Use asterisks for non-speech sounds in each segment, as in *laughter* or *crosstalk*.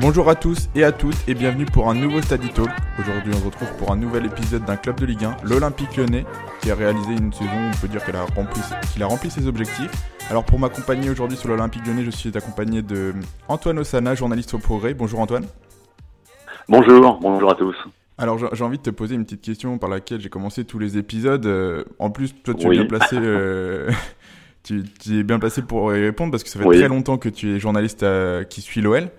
Bonjour à tous et à toutes et bienvenue pour un nouveau Study Talk. Aujourd'hui, on se retrouve pour un nouvel épisode d'un club de Ligue 1, l'Olympique Lyonnais, qui a réalisé une saison, on peut dire a qu'il a rempli ses objectifs. Alors pour m'accompagner aujourd'hui sur l'Olympique Lyonnais, je suis accompagné de Antoine Osana, journaliste au Progrès. Bonjour Antoine. Bonjour, bonjour à tous. Alors j'ai envie de te poser une petite question par laquelle j'ai commencé tous les épisodes. Euh, en plus, toi tu es bien placé. Euh, *laughs* tu, es bien placé pour y répondre parce que ça fait très longtemps que tu es journaliste euh, qui suit l'OL.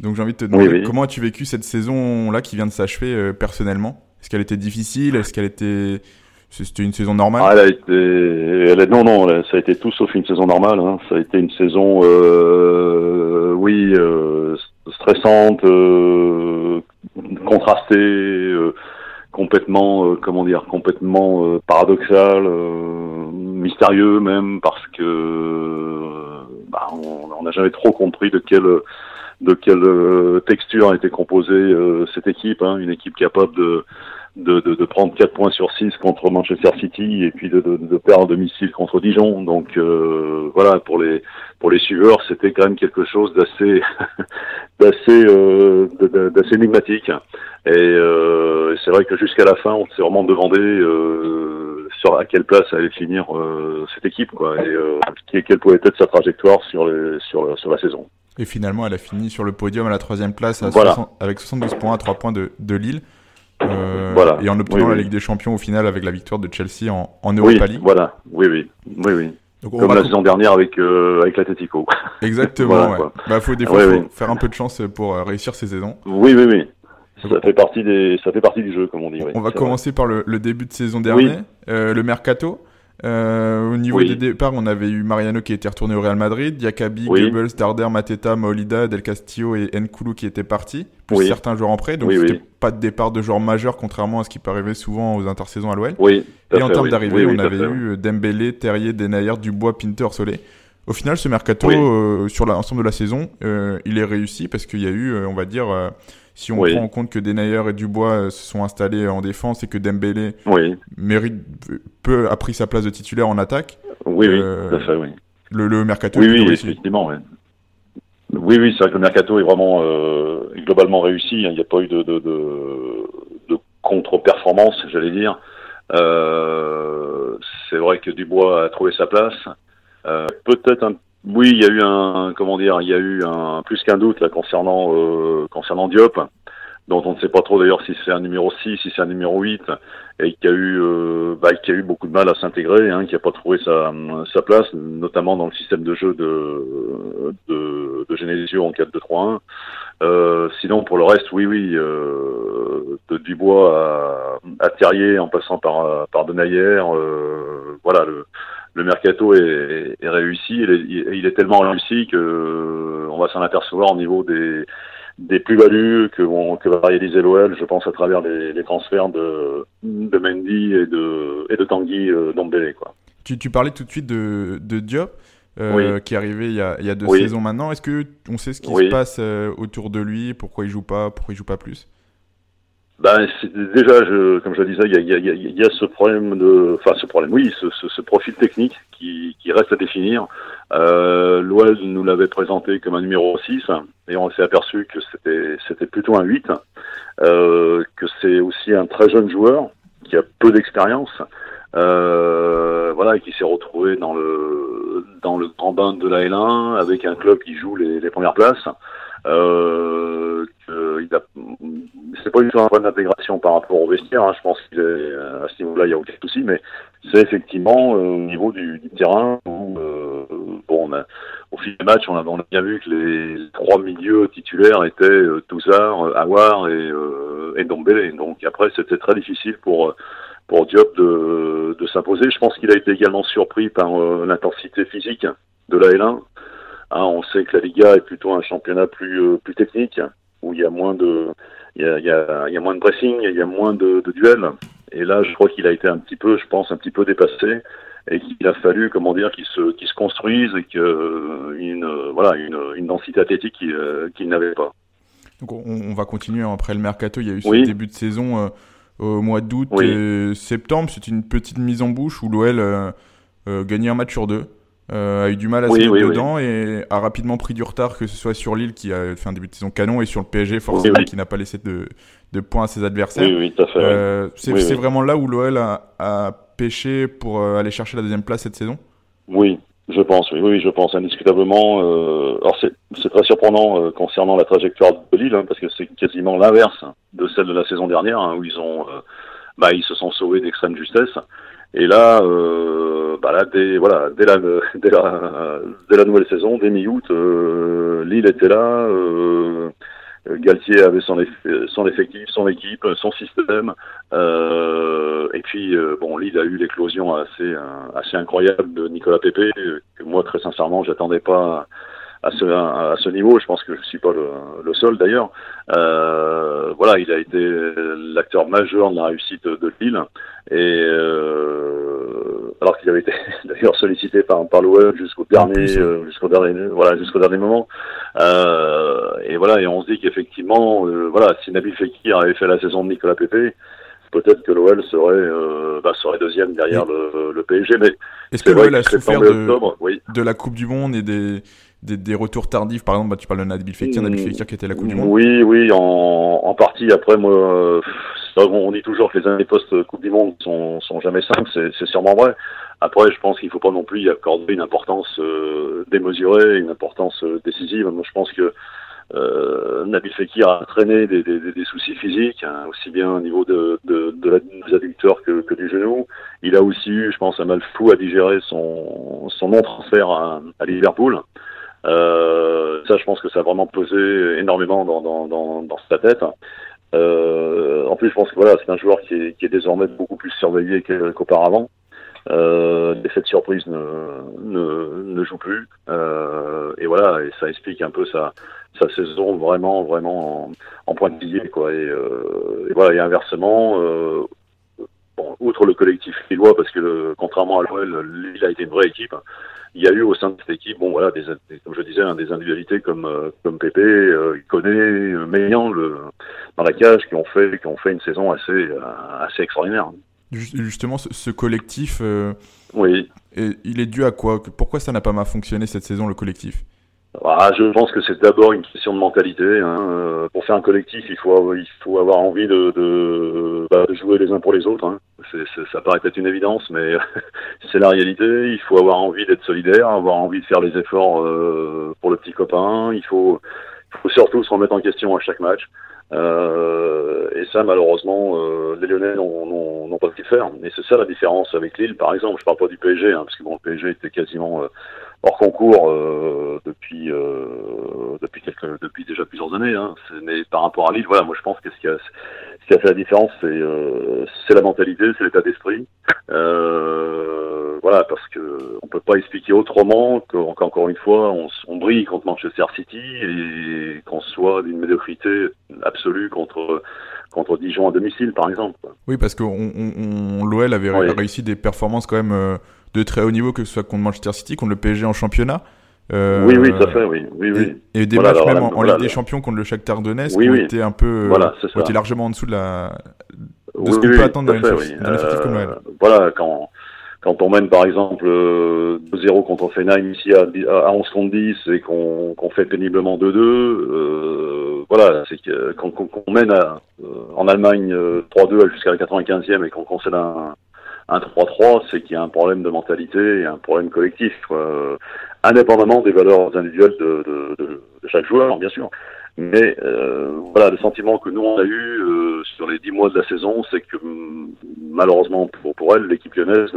Donc j'ai envie de te demander comment as-tu vécu cette saison-là qui vient de s'achever euh, personnellement? Est-ce qu'elle était difficile? Est-ce qu'elle était c'était une saison normale? Ah, elle a été, elle a... non non, ça a été tout sauf une saison normale. Hein. Ça a été une saison, euh... oui, euh... stressante, euh... contrastée, complètement, comment dire, complètement paradoxale, mystérieux même parce que bah, on n'a jamais trop compris de quelle de quelle euh, texture a été composée euh, cette équipe, hein, une équipe capable de, de, de, prendre 4 points sur 6 contre Manchester City et puis de, de, de perdre à domicile contre Dijon. Donc euh, voilà, pour les pour les suiveurs, c'était quand même quelque chose d'assez *laughs* d'assez euh, d'assez énigmatique. Et c'est vrai que jusqu'à la fin, on s'est vraiment demandé sur à quelle place allait finir cette équipe, quoi, et quelle pouvait être sa trajectoire sur les, sur sur la saison. Et finalement, elle a fini sur le podium à la troisième place avec 72 points à 3 points de, de Lille. Euh, voilà. Et en obtenant la Ligue des Champions au final avec la victoire de Chelsea en, en Europa oui, Voilà, oui, oui, oui, oui. Comme la saison dernière avec euh, avec l'Atletico. *laughs* Exactement. ouais. Bah, faut des fois faire un peu de chance pour euh, réussir ces saisons. Oui, oui, oui. Ça fait partie des, ça fait partie du jeu, comme on dit. On va commencer par le, le, début de saison dernier, euh, le mercato. Euh, au niveau des départs, on avait eu Mariano qui était retourné au Real Madrid, Diakabi, Goebbels, Darder, Mateta, Maolida, Del Castillo et Nkulu qui étaient partis, plus certains joueurs en prêt. Donc c'était pas de départ de joueurs majeurs, contrairement à ce qui peut arriver souvent aux intersaisons à l'OL. et en termes d'arrivée, on avait eu Dembélé, Terrier, Denayer, Dubois, Pinter, Solé. Au final, ce mercato, euh, sur l'ensemble de la saison, euh, il est réussi parce qu'il y a eu, on va dire, si on prend en compte que Denayer et Dubois se sont installés en défense et que Dembélé mérite, peu a pris sa place de titulaire en attaque. Oui, oui, tout fait, oui. Le, le mercato. Oui, oui, effectivement, Oui, oui, c'est vrai que le mercato est vraiment globalement réussi. Hein. Il n'y a pas eu de, de, de, de contre-performance, j'allais dire. c'est vrai que Dubois a trouvé sa place. Euh, peut-être un oui, il y a eu un comment dire, il y a eu un plus qu'un doute là concernant euh, concernant Diop, dont on ne sait pas trop d'ailleurs si c'est un numéro 6, si c'est un numéro 8, et qui a eu euh, bah, qui a eu beaucoup de mal à s'intégrer, hein, qui n'a pas trouvé sa, sa place, notamment dans le système de jeu de de, de Genesio en 4-2-3-1. Euh, sinon, pour le reste, oui, oui, euh, de Dubois à, à Terrier, en passant par par Denayer, euh, voilà le le mercato est, est réussi. Il est, il est, tellement réussi que euh, on va s'en apercevoir au niveau des, des plus-values que, vont, que va réaliser l'OL, je pense, à travers les, les, transferts de, de Mendy et de, et de Tanguy euh, Dombele, quoi. Tu, tu parlais tout de suite de, de Diop. Euh, qui est arrivé il y a, il y a deux saisons maintenant. Est-ce que on sait ce qui se passe euh, autour de lui? Pourquoi il joue pas? Pourquoi il joue pas plus? Ben, déjà, je, comme je le disais, il y a, y, a, y a, ce problème de, enfin ce problème, oui, ce, ce, ce profil technique qui, qui, reste à définir. Euh, nous l'avait présenté comme un numéro 6 et on s'est aperçu que c'était c'était plutôt un 8, euh, que c'est aussi un très jeune joueur qui a peu d'expérience, euh, voilà, et qui s'est retrouvé dans le dans le grand bain de la L1 avec un club qui joue les, les premières places. Euh, il a, c'est pas du tout un d'intégration par rapport au vestiaire. Hein. Je pense qu'à ce niveau-là, il y a aucun souci, mais c'est effectivement euh, au niveau du, du terrain où, euh, bon, on a, au fil des matchs, on a, bien vu que les, trois milieux titulaires étaient euh, Touzard, Awar et, euh, et Dombele. Donc après, c'était très difficile pour pour Diop de, de s'imposer. Je pense qu'il a été également surpris par l'intensité physique de la L1. Hein, on sait que la Liga est plutôt un championnat plus euh, plus technique où il y a moins de il y a, il y a, il y a moins de pressing, il y a moins de, de duels. Et là, je crois qu'il a été un petit peu, je pense, un petit peu dépassé et qu'il a fallu, comment dire, qu'il se qu'il se construise et que une voilà une, une densité athlétique qu'il euh, n'avait pas. Donc on, on, va continuer après le mercato. Il y a eu ce début de saison euh, au mois d'août et septembre. C'était une petite mise en bouche où l'OL euh, gagnait un match sur deux. A eu du mal à se mettre dedans et a rapidement pris du retard, que ce soit sur Lille qui a fait un début de saison canon et sur le PSG forcément qui n'a pas laissé de, de, points à ses adversaires. Oui, tout à fait. c'est vraiment là où l'OL a, a, pêché pour aller chercher la deuxième place cette saison? Oui, je pense, oui, oui, je pense indiscutablement. Euh, alors c'est très surprenant euh, concernant la trajectoire de Lille, hein, parce que c'est quasiment l'inverse de celle de la saison dernière, hein, où ils ont, euh, bah, ils se sont sauvés d'extrême justesse. Et là, euh, bah là, dès voilà, dès la, *laughs* dès la, dès la nouvelle saison, dès mi-août, Lille était là. Galtier avait son, son effectif, son équipe, son système. Euh, et puis, euh, bon, Lille a eu l'éclosion assez, assez incroyable de Nicolas Pépé, que moi, très sincèrement, j'attendais pas à ce, à ce niveau. Je pense que je suis pas le, le seul d'ailleurs. Euh, voilà, il a été l'acteur majeur de la réussite de Lille. Et euh, alors qu'il avait été *laughs* d'ailleurs sollicité par, par l'OM jusqu'au dernier, euh, jusqu'au dernier, voilà, jusqu'au dernier moment. Euh, et voilà, et on se dit qu'effectivement, euh, voilà, si Nabil Fekir avait fait la saison de Nicolas Pépé, peut-être que l'OL serait, euh, bah, serait deuxième derrière le, le, PSG. Mais est-ce que l'OL a souffert de, oui. de la Coupe du Monde et des des, des, retours tardifs Par exemple, bah, tu parles de Nabil Fekir, Nabil mm. Fekir qui était la Coupe du Monde. Oui, oui, en, en partie. Après, moi, on dit toujours que les années post-Coupe du Monde sont, sont jamais simples, c'est sûrement vrai. Après, je pense qu'il ne faut pas non plus y accorder une importance euh, démesurée, une importance euh, décisive. Moi, je pense que euh, Nabil Fekir a traîné des, des, des soucis physiques, hein, aussi bien au niveau de, de, de la, des adducteurs que, que, du genou. Il a aussi eu, je pense, un mal fou à digérer son, son non-transfert à, à Liverpool. Euh, ça, je pense que ça a vraiment pesé énormément dans, dans, dans, dans sa tête. Euh, en plus, je pense que voilà, c'est un joueur qui est, qui est, désormais beaucoup plus surveillé qu'auparavant. Euh, L'effet de surprise ne, ne, ne joue plus. Euh, et voilà, et ça explique un peu sa, sa saison vraiment, vraiment en, en pointillé, quoi. Et, euh, et, voilà, et inversement, euh, bon, outre le collectif lillois, parce que le, contrairement à l'OL, il a été une vraie équipe il y a eu au sein de cette équipe, bon voilà, des, comme je disais, hein, des individualités comme euh, comme Pépé, euh, Koné, euh, Meillan, le, dans la cage, qui ont fait qui ont fait une saison assez euh, assez extraordinaire. Justement, ce, ce collectif, euh, oui, il est dû à quoi? Pourquoi ça n'a pas mal fonctionné cette saison, le collectif? Ah, je pense que c'est d'abord une question de mentalité. Hein. Pour faire un collectif, il faut il faut avoir envie de de, bah, de jouer les uns pour les autres. Hein. C'est, ça paraît peut-être une évidence, mais *laughs* c'est la réalité. Il faut avoir envie d'être solidaire, avoir envie de faire les efforts euh, pour le petit copain. Il faut, faut surtout se remettre en question à chaque match. Euh, et ça, malheureusement, euh, les Lyonnais n'ont pas pu faire. Et c'est ça la différence avec Lille, par exemple. Je parle pas du PSG, hein, parce que bon, le PSG était quasiment euh, hors concours euh, depuis euh, depuis quelques depuis déjà plusieurs années. Hein. Mais par rapport à Lille, voilà, moi je pense que ce qui a ce qui a fait la différence, c'est euh, c'est la mentalité, c'est l'état d'esprit. voilà, parce que on peut pas expliquer autrement qu'encore une fois, on, on, brille contre Manchester City et qu'on soit d'une médiocrité absolue contre contre Dijon à domicile, par exemple. Oui, parce que on, on, l'OL avait réussi des performances quand même de très haut niveau, que ce soit contre Manchester City, contre le PSG en championnat. Euh, oui, oui, tout à fait, oui. oui, oui. Et, des matchs même en, Ligue des Champions contre le Shakhtar Donetsk oui, qui été un peu, voilà, ont été largement en dessous de la de ce qu'on peut attendre d'un effectif comme euh, Voilà, quand quand on mène par exemple 2-0 euh, contre Offenheim ici à, à 11 contre 10 et qu'on qu'on fait péniblement 2-2, euh, voilà, c'est que quand on mène à, en Allemagne 3-2 jusqu'à la 95e et qu'on concède un, un 3-3, c'est qu'il y a un problème de mentalité et un problème collectif, quoi. Indépendamment des valeurs individuelles de, chaque joueur, bien sûr. Mais euh, voilà, le sentiment que nous on a eu euh, sur les dix mois de la saison, c'est que malheureusement pour, pour elle, l'équipe lyonnaise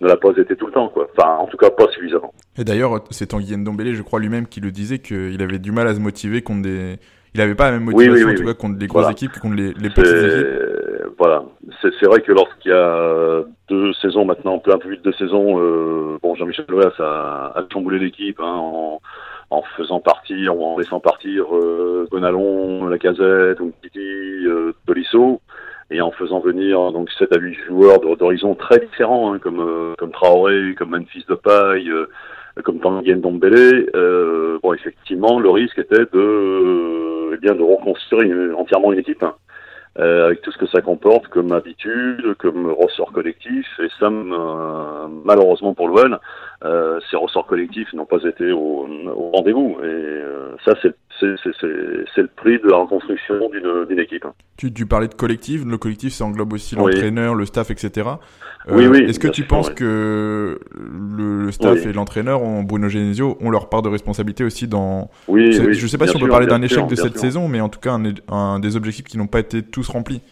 ne l'a pas été tout le temps, quoi. Enfin, en tout cas, pas suffisamment. Et d'ailleurs, c'est Tanguy Ndombele, je crois lui-même, qui le disait qu'il avait du mal à se motiver contre des. Il avait pas la même motivation en tout cas contre les grosses équipes que contre les, les petites équipes. Voilà, c'est vrai que lorsqu'il y a deux saisons maintenant, un peu plus de deux saisons, euh, bon, Jean-Michel Loas a, a chamboulé l'équipe hein, en, en, faisant partir, en laissant partir euh, Gonalon, Lacazette, Umtiti, euh, Tolisso, et en faisant venir donc 7 à 8 joueurs d'horizons très différents, hein, comme, euh, comme Traoré, comme Memphis Depay, euh, comme Tanguy Ndombele, euh, bon, effectivement, le risque était de, eh bien, de reconstruire entièrement une équipe. Hein. euh, avec tout ce que ça comporte comme habitude, comme ressort collectif. Et ça, malheureusement pour l'OL, euh, ces ressorts collectifs n'ont pas été au, au rendez-vous. Et euh, ça, c'est prix de la reconstruction d'une équipe. Tu, tu, parlais de collectif. Le collectif, ça englobe aussi l'entraîneur, le staff, etc. Euh, oui, oui. Est-ce que tu penses que le, staff et l'entraîneur, Bruno Genesio, ont leur part de responsabilité aussi dans... Oui, je ne sais pas si on peut parler d'un échec de cette saison, mais en tout cas un, un des objectifs qui n'ont pas été tous remplis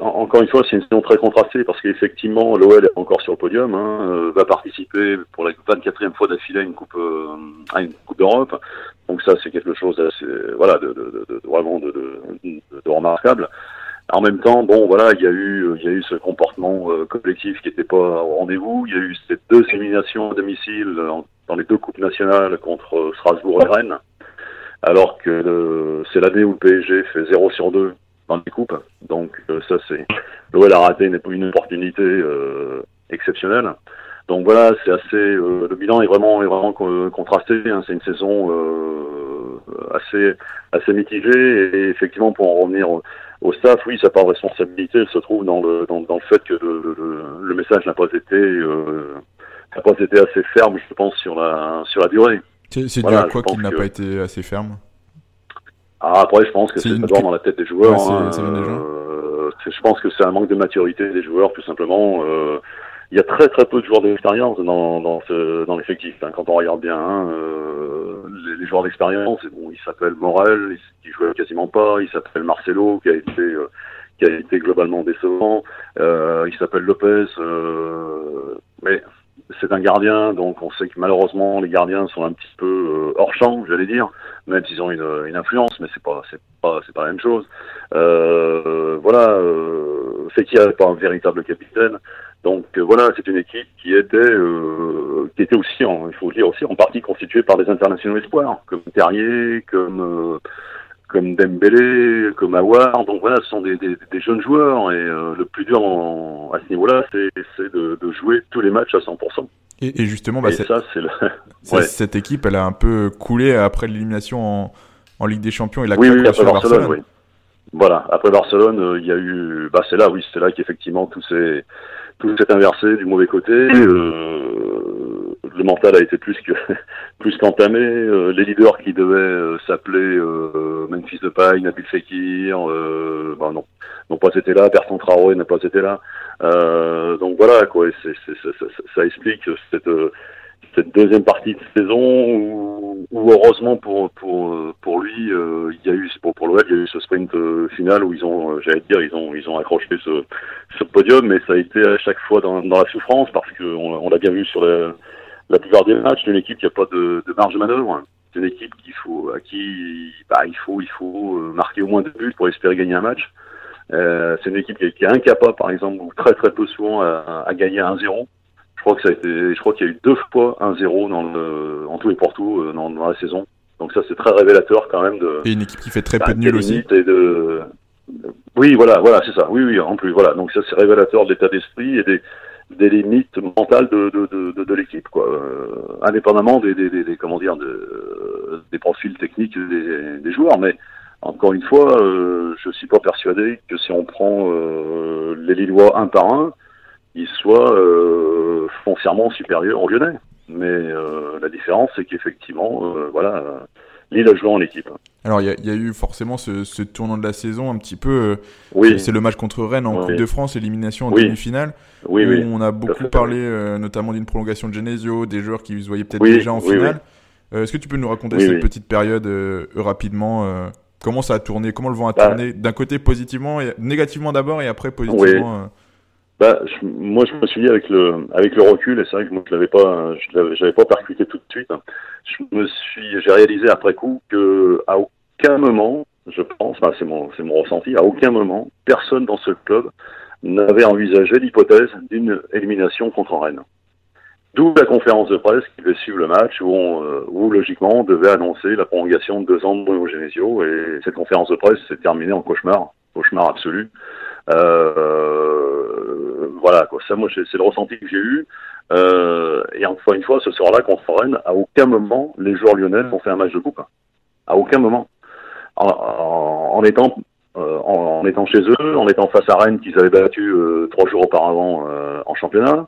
encore une fois, c'est une saison très contrastée parce qu'effectivement, l'OL est encore sur le podium, hein, euh, va participer pour la 24e fois d'affilée à une coupe, euh, à une coupe d'Europe. Donc ça, c'est quelque chose voilà, de, de, de, vraiment de, remarquable. En même temps, bon, voilà, il y a eu, il y a eu ce comportement euh, collectif qui n'était pas au rendez-vous. Il y a eu ces deux éliminations à domicile dans les deux coupes nationales contre Strasbourg et Rennes, alors que c'est l'année où le PSG fait 0 sur 2 dans les coupes. Donc euh, ça c'est l'OL a raté une, une opportunité euh, exceptionnelle. Donc voilà, c'est assez euh, le bilan est vraiment est vraiment contrasté. Hein. C'est une saison assez assez mitigée et effectivement pour en revenir au, staff, oui, sa part de responsabilité se trouve dans le dans, dans le fait que le, le, message n'a pas été n'a pas été assez ferme, je pense, sur la sur la durée. C'est dû à quoi qu'il n'a pas été assez ferme? Ah, après, je pense que c'est d'abord dans la tête des joueurs. Hein, euh, je pense que c'est un manque de maturité des joueurs, tout simplement. Euh, il y a très très peu de joueurs d'expérience dans, dans, ce, dans l'effectif. Hein, quand on regarde bien, hein, euh, les, joueurs d'expérience, bon, il s'appelle Morel, qui jouait quasiment pas. Il s'appelle Marcelo, qui a été euh, qui a été globalement décevant. Euh, il s'appelle Lopez, mais c'est un gardien, donc on sait que malheureusement les gardiens sont un petit peu euh, hors champ, j'allais dire, même s'ils ont une, une, influence, mais c'est pas c'est pas c'est pas la même chose. Euh, voilà, euh, c'est qu'il a pas un véritable capitaine. Donc euh, voilà, c'est une équipe qui était euh, qui était aussi, en, il faut le dire aussi, en partie constituée par des internationaux espoirs, comme Terrier, comme comme Dembélé, comme Awar. Donc voilà, ce sont des, des, des jeunes joueurs et euh, le plus dur à ce niveau-là, c'est de, de, jouer tous les matchs à 100%. Et, et justement, bah, ça, *laughs* cette équipe, elle a un peu coulé après l'élimination en, en, Ligue des Champions et la oui, oui, après Barcelone. Oui. Voilà, après Barcelone, euh, il y a eu, bah c'est là, oui, c'est là qu'effectivement tout s'est tout s'est inversé du mauvais côté. Euh, le mental a été plus que *laughs* plus qu'entamé. Euh, les leaders qui devaient euh, s'appeler euh, Memphis Depay, Nabil Fekir, euh, ben non, n'ont pas été là. Bertrand Traoré n'a pas été là. donc voilà quoi. C'est, ça, ça, explique cette cette deuxième partie de saison où, heureusement pour pour pour lui il y a eu pour pour l'OL il y a eu ce sprint final où ils ont j'allais dire ils ont ils ont accroché ce ce podium mais ça a été à chaque fois dans, dans la souffrance parce que on, on l'a bien vu sur le la plupart des matchs, c'est une équipe qui n'a pas de, de, marge de manœuvre. C'est une équipe qu'il faut, à qui bah, il faut, il faut euh, marquer au moins deux buts pour espérer gagner un match. Euh, c'est une équipe qui est, incapable, par exemple, ou très très peu souvent à, à gagner 1-0. Je crois que ça a été, je crois qu'il y a eu deux fois 1-0 dans le, en tout et pour tout euh, dans, dans la saison. Donc ça, c'est très révélateur quand même de. Et une équipe qui fait très peu de nuls aussi. Et de, oui, voilà, voilà, c'est ça. Oui, oui, en plus, voilà. Donc ça, c'est révélateur de l'état d'esprit et des, des limites mentales de, de, de, de l'équipe, quoi. Euh, indépendamment des, des, des, comment dire, de, des profils techniques des, des joueurs, mais encore une fois, euh, je suis pas persuadé que si on prend euh, les Lillois un par un, ils soient euh, foncièrement supérieurs aux Lyonnais. Mais euh, la différence, c'est qu'effectivement, voilà, Lille a joué en équipe. Alors, il y, y, a eu forcément ce, ce, tournant de la saison un petit peu. Euh, oui. C'est le match contre Rennes en Coupe de France, élimination en demi-finale. Oui, oui. On a beaucoup parlé, euh, notamment d'une prolongation de Genesio, des joueurs qui se voyaient peut-être déjà en finale. Euh, Est-ce que tu peux nous raconter cette petite période euh, rapidement Comment ça a tourné Comment le vent a bah. tourné D'un côté positivement, et, négativement d'abord, et après positivement bah, moi, je me suis dit avec le avec le recul, et c'est vrai que moi je l'avais pas, je l'avais pas percuté tout de suite. Hein. Je me suis, j'ai réalisé après coup que à aucun moment, je pense, enfin, c'est mon c'est mon ressenti, à aucun moment, personne dans ce club n'avait envisagé l'hypothèse d'une élimination contre Rennes. D'où la conférence de presse qui devait suivre le match où, on, euh, où logiquement on devait annoncer la prolongation de deux ans de Bruno Genesio et cette conférence de presse s'est terminée en cauchemar, cauchemar absolu. Euh, voilà, quoi. Ça, moi, c'est le ressenti que j'ai eu. Euh, et encore une fois, ce soir-là, contre Rennes, à aucun moment, les joueurs lyonnais ont fait un match de coupe. À aucun moment. En, en, étant en, étant chez eux, en étant face à Rennes qu'ils avaient battu trois jours auparavant en championnat,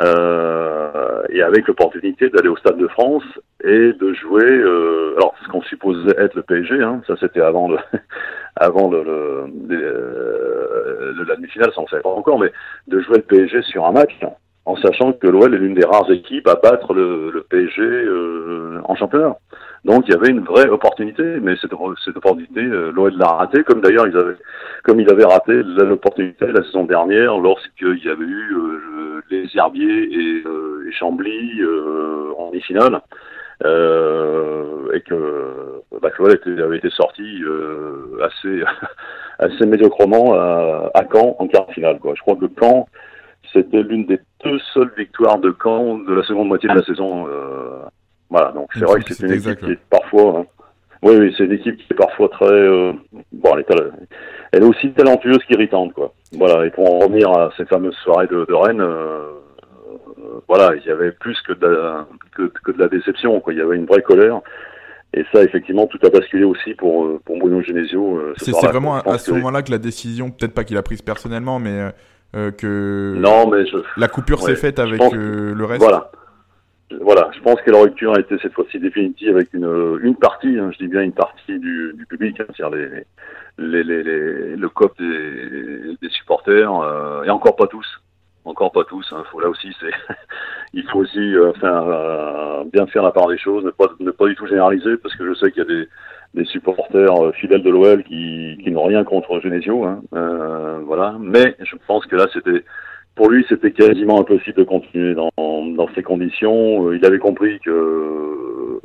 et avec l'opportunité d'aller au Stade de France et de jouer. alors, ce qu'on supposait être le PSG, hein, ça c'était avant le *laughs* avant le, le, la demi-finale, ça on ne savait pas encore, mais de jouer le PSG sur un match en sachant que l'OL est l'une des rares équipes à battre le, le PSG euh, en championnat. Donc il y avait une vraie opportunité, mais cette, cette opportunité, euh, l'OL l'a raté, comme d'ailleurs ils avaient, comme ils avaient raté l'opportunité la saison dernière lorsqu'il y avait eu euh, les Herbiers et, euh, et Chambly en demi-finale. et que, bah, avait été sorti assez *laughs* assez médiocrement à, à Caen en quart de finale. Quoi. Je crois que Caen c'était l'une des deux seules victoires de Caen de la seconde moitié de la saison. Euh, voilà, donc c'est vrai que c'est une équipe qui est parfois. Hein. oui, oui, c'est une équipe qui est parfois très. Euh, bon, elle est, elle est, aussi talentueuse qu'irritante, quoi. Voilà, et pour en revenir à ces fameuses soirées de, de Rennes, euh, voilà, il y avait plus que de, la, que, que, de la déception, quoi. Il y avait une vraie colère. Et ça, effectivement, tout a basculé aussi pour, pour Bruno Genesio. c'est vraiment à, à ce moment-là que la décision, peut-être pas qu'il a prise personnellement, mais euh, que non, mais la coupure s'est faite avec euh, le reste. Voilà. Voilà, je pense que la rupture a été cette fois-ci définitive avec une, une partie, hein, je dis bien une partie du, du public, hein, c'est-à-dire les, les, les, le COP des, des supporters, euh, et encore pas tous, encore pas tous. Hein, faut là aussi, c'est, *laughs* il faut aussi faire, bien faire la part des choses, ne pas ne pas du tout généraliser, parce que je sais qu'il y a des des supporters euh, fidèles de l'OL qui, qui n'ont rien contre Genesio, hein, euh, voilà. Mais je pense que là, c'était pour lui, c'était quasiment impossible de continuer dans, dans ces conditions. Euh, il avait compris que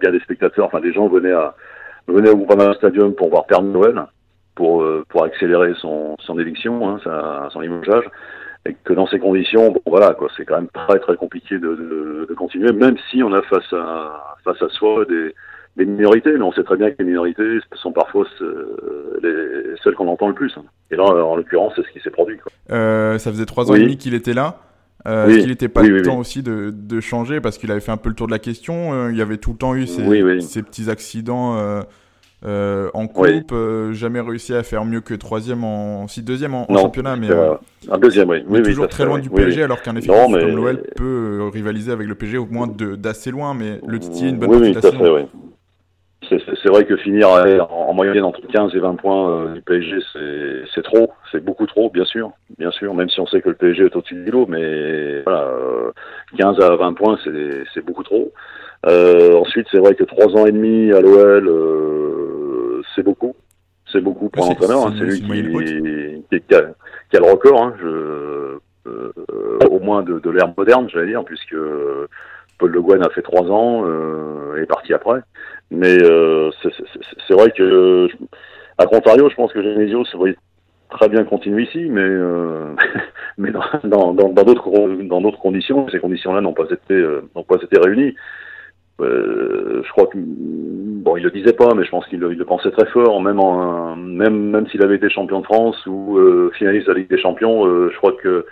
bien des spectateurs, enfin des gens venaient à venaient au Groupama Stadium pour voir Père Noël, pour pour accélérer son son hein, son limogeage et que dans ces conditions, bon voilà quoi, c'est quand même très très compliqué de, de, de, continuer, même si on a face à face à soi des des minorités, mais on sait très bien que les minorités sont parfois les, celles qu'on entend le plus. Et là, en l'occurrence, c'est ce qui s'est produit. Quoi. Euh, ça faisait trois ans et demi qu'il était là. Euh, oui. Qu'il n'était pas le temps aussi de, de changer parce qu'il avait fait un peu le tour de la question. Euh, il y avait tout le temps eu ces, ces petits accidents en coupe, jamais réussi à faire mieux que troisième en si deuxième en, championnat, mais un deuxième, oui, toujours très loin du PSG, alors qu'un effectif mais... comme l'OL peut rivaliser avec le PSG au moins d'assez loin, mais le Titi une bonne oui, c'est vrai que finir en moyenne entre 15 et 20 points euh, du PSG, c'est trop, c'est beaucoup trop, bien sûr, bien sûr, même si on sait que le PSG est au-dessus du lot, mais voilà, 15 euh, à 20 points, c'est beaucoup trop. Euh, ensuite, c'est vrai que 3 ans et demi à l'OL, euh, c'est beaucoup, c'est beaucoup pour l'entraîneur, hein, c'est lui qui, qui, a, qui, a, le record, hein, je, euh, au moins de, de l'ère moderne, j'allais dire, puisque Paul Le Guen a fait 3 ans et est parti après. Mais euh, c'est vrai que, à contrario, je pense que Genesio se voyait très bien continuer ici, mais euh, *laughs* mais dans d'autres dans d'autres conditions, ces conditions-là n'ont pas été euh, pas été réunies. Euh, je crois que bon, il le disait pas, mais je pense qu'il le, pensait très fort, même en même même s'il avait été champion de France ou euh, finaliste de la Ligue des Champions, euh, je crois que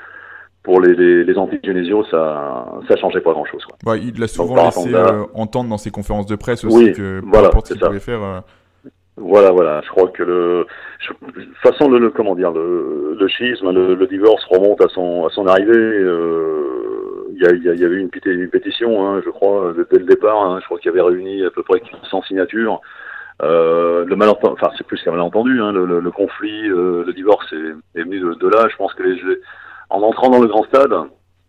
pour les, les, les anti-Genesio, ça ça changeait pas grand-chose. Bah, il l'a souvent laissé euh, entendre dans ses conférences de presse aussi oui, que voilà, peu ce qu'il pouvait faire. Euh... Voilà, voilà. Je crois que le, je, façon le, le, comment dire, le, le schisme, le, le, divorce remonte à son à son arrivée. Euh, il y, a, y, avait une, une pétition, hein, je crois, dès le départ. Hein, je crois qu'il y avait réuni à peu près 100 signatures. Euh, le malentendu, enfin c'est plus qu'un malentendu, hein, le, le, conflit, euh, le divorce est, est venu de, de, là. Je pense que les, en entrant dans le grand stade,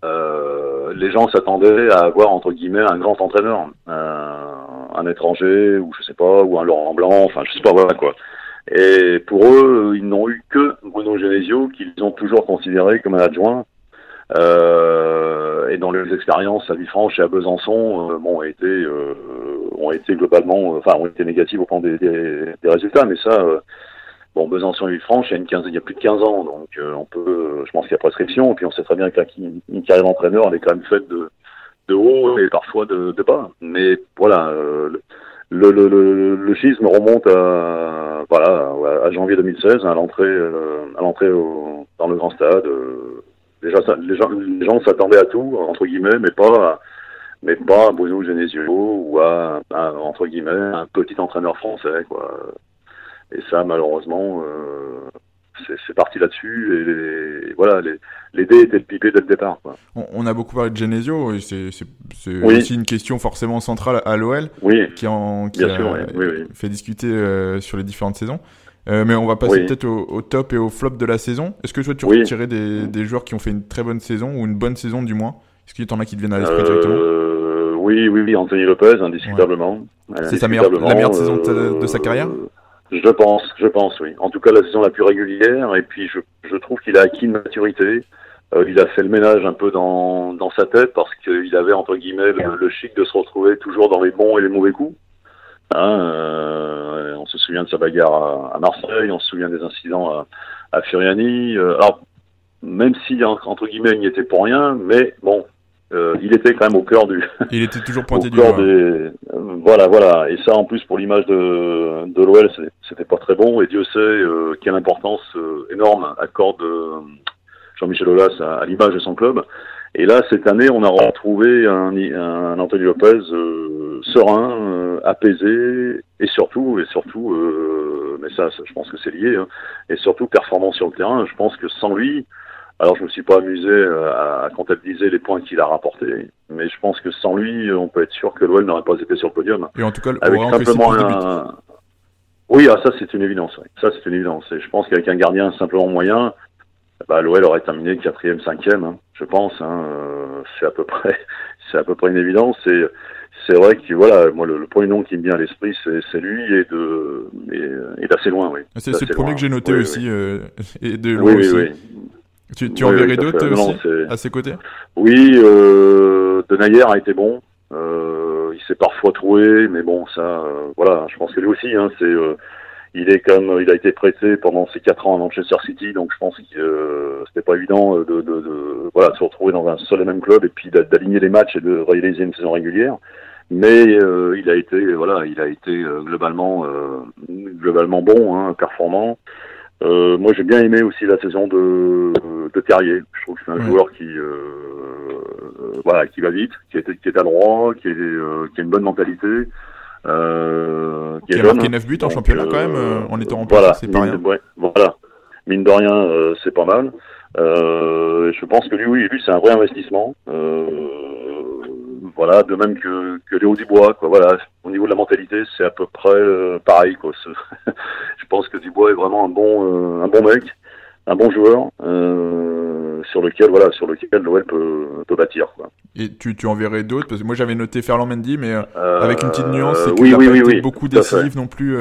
euh, les gens s'attendaient à avoir entre guillemets un grand entraîneur, euh, un étranger ou je sais pas, ou un Laurent Blanc, enfin je sais pas voilà quoi. Et pour eux, ils n'ont eu que Bruno Genesio qu'ils ont toujours considéré comme un adjoint. Euh, et dans les expériences à Villefranche et à Besançon, euh, bon, ont été, euh, ont été globalement, enfin, ont été négatives au plan des, des, des résultats, mais ça, Bon, Besançon et Villefranche, il y a, une 15, il y a plus de 15 ans, donc euh, on peut, je pense qu'il y a prescription, et puis on sait très bien qu'une carrière d'entraîneur, elle est quand même faite de, de haut et parfois de, de bas. Mais voilà, euh, le, le, le, le, schisme remonte à, voilà, à janvier 2016, à l'entrée, euh, à l'entrée dans le grand stade. déjà, ça, les gens, les gens s'attendaient à tout, entre guillemets, mais pas à, mais pas à Bruno Genesio ou à, à, entre guillemets, un petit entraîneur français, quoi. Et ça, malheureusement, c'est parti là-dessus et voilà les, les dés étaient pipés dès le départ. Quoi. On, a beaucoup parlé de Genesio et c'est aussi une question forcément centrale à l'OL oui. qui, en, qui a fait discuter euh, sur les différentes saisons. Euh, mais on va passer peut-être au, top et au flop de la saison. Est-ce que toi tu retirais des, des, joueurs qui ont fait une très bonne saison ou une bonne saison du moins? Est-ce qu'il y en a qui te viennent à l'esprit directement? euh, Oui, oui, oui, Anthony Lopez, indiscutablement. C'est la meilleure saison de, sa carrière? Je pense, je pense, oui. En tout cas, la saison la plus régulière. Et puis, je, je trouve qu'il a acquis une maturité. Euh, il a fait le ménage un peu dans, dans sa tête parce qu'il avait, entre guillemets, le, chic de se retrouver toujours dans les bons et les mauvais coups. Hein, euh, on se souvient de sa bagarre à, Marseille, on se souvient des incidents à, à Furiani. Euh, alors, même si, entre guillemets, il n'y était pour rien, mais bon, euh, il était quand même au cœur du. Il était toujours *laughs* pointé du doigt. Des... Voilà, voilà. Et ça, en plus, pour l'image de, de l'OL, c'était pas très bon. Et Dieu sait euh, quelle importance euh, énorme accorde Jean-Michel Aulas à, l'image de son club. Et là, cette année, on a retrouvé un, un Anthony Lopez serein, apaisé, et surtout, et surtout, mais ça, je pense que c'est lié, hein, et surtout performant sur le terrain. Je pense que sans lui, alors je me suis pas amusé euh, à comptabiliser les points qu'il a rapportés, mais je pense que sans lui, on peut être sûr que l'OL n'aurait pas été sur le podium. Et en tout cas, avec simplement un... Oui, ah, ça c'est une évidence. Ça c'est une évidence. Et je pense qu'avec un gardien simplement moyen, bah, l'OL aurait terminé quatrième, cinquième, hein, je pense. Hein, euh, c'est à peu *laughs* près, c'est à peu près une évidence. Et c'est vrai que voilà, moi le, premier nom qui me vient à l'esprit, c'est lui et de et, d'assez loin, oui. C'est le premier que j'ai noté aussi euh, et de loin oui, aussi. Oui, tu, tu en verrais d'autres aussi à ses côtés? Oui, euh, Denayer a été bon. Euh, il s'est parfois trouvé, mais bon, ça, euh, voilà, je pense que lui aussi, hein, c'est, euh, il est comme, il a été prêté pendant ses quatre ans à Manchester City, donc je pense que euh, c'était pas évident de, de, de, voilà, de se retrouver dans un seul et même club et puis d'aligner les matchs et de réaliser une saison régulière. Mais il a été, voilà, il a été globalement, globalement bon, hein, performant. Euh, moi, j'ai bien aimé aussi la saison de, de Terrier. Je trouve que c'est un joueur qui, euh, euh, voilà, qui va vite, qui est, qui est adroit, qui, est, euh, qui a une bonne mentalité. Euh, qui, qui a marqué 9 buts en championnat quand même, en étant en voilà, c'est pas rien. Ouais, voilà, mine de rien, c'est pas mal. je pense que lui, oui, lui, c'est un vrai investissement. Euh, voilà, de même que, que Léo Dubois, quoi. Voilà, au niveau de la mentalité, c'est à peu près euh, pareil, quoi. *laughs* je pense que Dubois est vraiment un bon, euh, un bon mec, un bon joueur, euh, sur lequel, voilà, sur lequel l'OL peut, peut bâtir, quoi. Et tu, tu en verrais d'autres? Parce que moi j'avais noté Ferland Mendy, mais avec une petite nuance, c'est qu'il oui, n'a pas été beaucoup décisif non plus,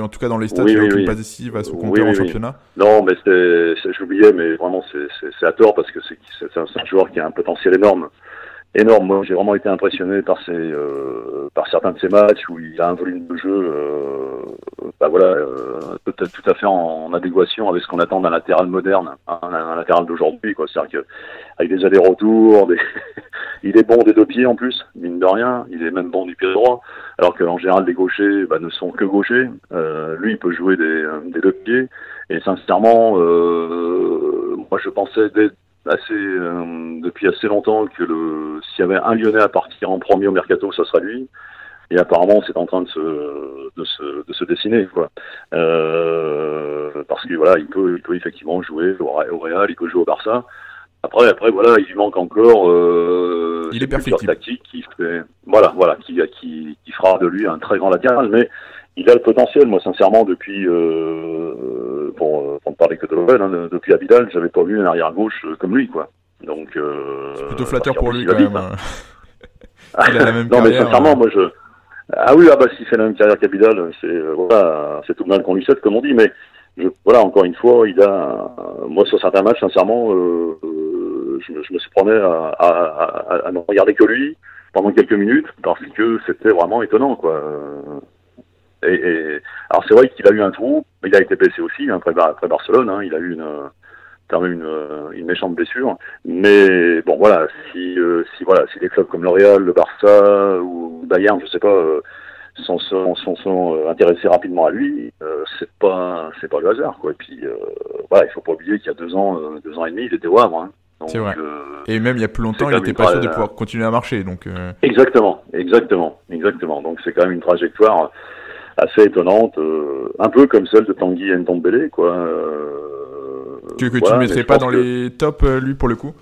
en tout cas dans les stats, il n'a aucune pas décisive à son compteur en championnat. Non, mais j'oubliais, mais vraiment c'est à tort parce que c'est un, un joueur qui a un potentiel énorme énorme. Moi, j'ai vraiment été impressionné par ses, euh, par certains de ses matchs où il a un volume de jeu, euh, bah voilà, euh, tout, à fait en, adéquation avec ce qu'on attend d'un latéral moderne, hein, un, latéral d'aujourd'hui, quoi. C'est-à-dire que avec des allers-retours, des... *laughs* il est bon des deux pieds en plus, mine de rien. Il est même bon du pied droit, alors qu'en général les gauchers bah, ne sont que gauchers. Euh, lui, il peut jouer des, des deux pieds. Et sincèrement, euh, moi, je pensais dès assez euh, depuis assez longtemps que le s'il y avait un Lyonnais à partir en premier au mercato, ça sera lui. Et apparemment, c'est en train de se, de se, de se dessiner. Euh, parce que voilà, il peut, il peut effectivement jouer au, Real, il peut jouer au Barça. Après, après, voilà, il lui manque encore. Euh, il est perfectible. Tactique qui fait, voilà, voilà, qui, qui, qui fera de lui un très grand latéral. Mais il a le potentiel. Moi, sincèrement, depuis, euh, pour, euh, pour ne parler que de Lovell, hein, depuis Abidal, j'avais pas vu un arrière gauche euh, comme lui, quoi. Donc, euh, c'est plutôt flatteur pour lui quand même. Hein. *laughs* il a la même non, mais sincèrement, moi, je. Ah oui, ah bah s'il fait la même carrière qu'Abidal, c'est voilà, c'est tout le mal qu'on lui souhaite, comme on dit. Mais je, voilà, encore une fois, il a, moi, sur certains matchs, sincèrement, je, je, me suis promené à, à, à, à, ne regarder que lui pendant quelques minutes parce que c'était vraiment étonnant, quoi. Et, et alors c'est vrai qu'il a eu un trou, mais il a été blessé aussi hein, après, après Barcelone. Hein, il a eu une quand même une, une, méchante blessure. Mais bon, voilà, si, euh, si voilà, si des clubs comme L'Oréal, le Barça ou Bayern, je sais pas, euh, sont, sont, sont, sont euh, intéressés rapidement à lui, euh, c'est pas c'est pas le hasard, quoi. Et puis voilà, il faut pas oublier qu'il y a deux ans, deux ans et demi, il était au Havre. Hein. C'est vrai. et même il y a plus longtemps, il était pas sûr de pouvoir continuer à marcher, donc. Exactement, exactement, exactement. Donc c'est quand même une trajectoire assez étonnante, un peu comme celle de Tanguy Ndombele, quoi. que, que tu ne mettrais pas dans les tops, lui, pour le coup?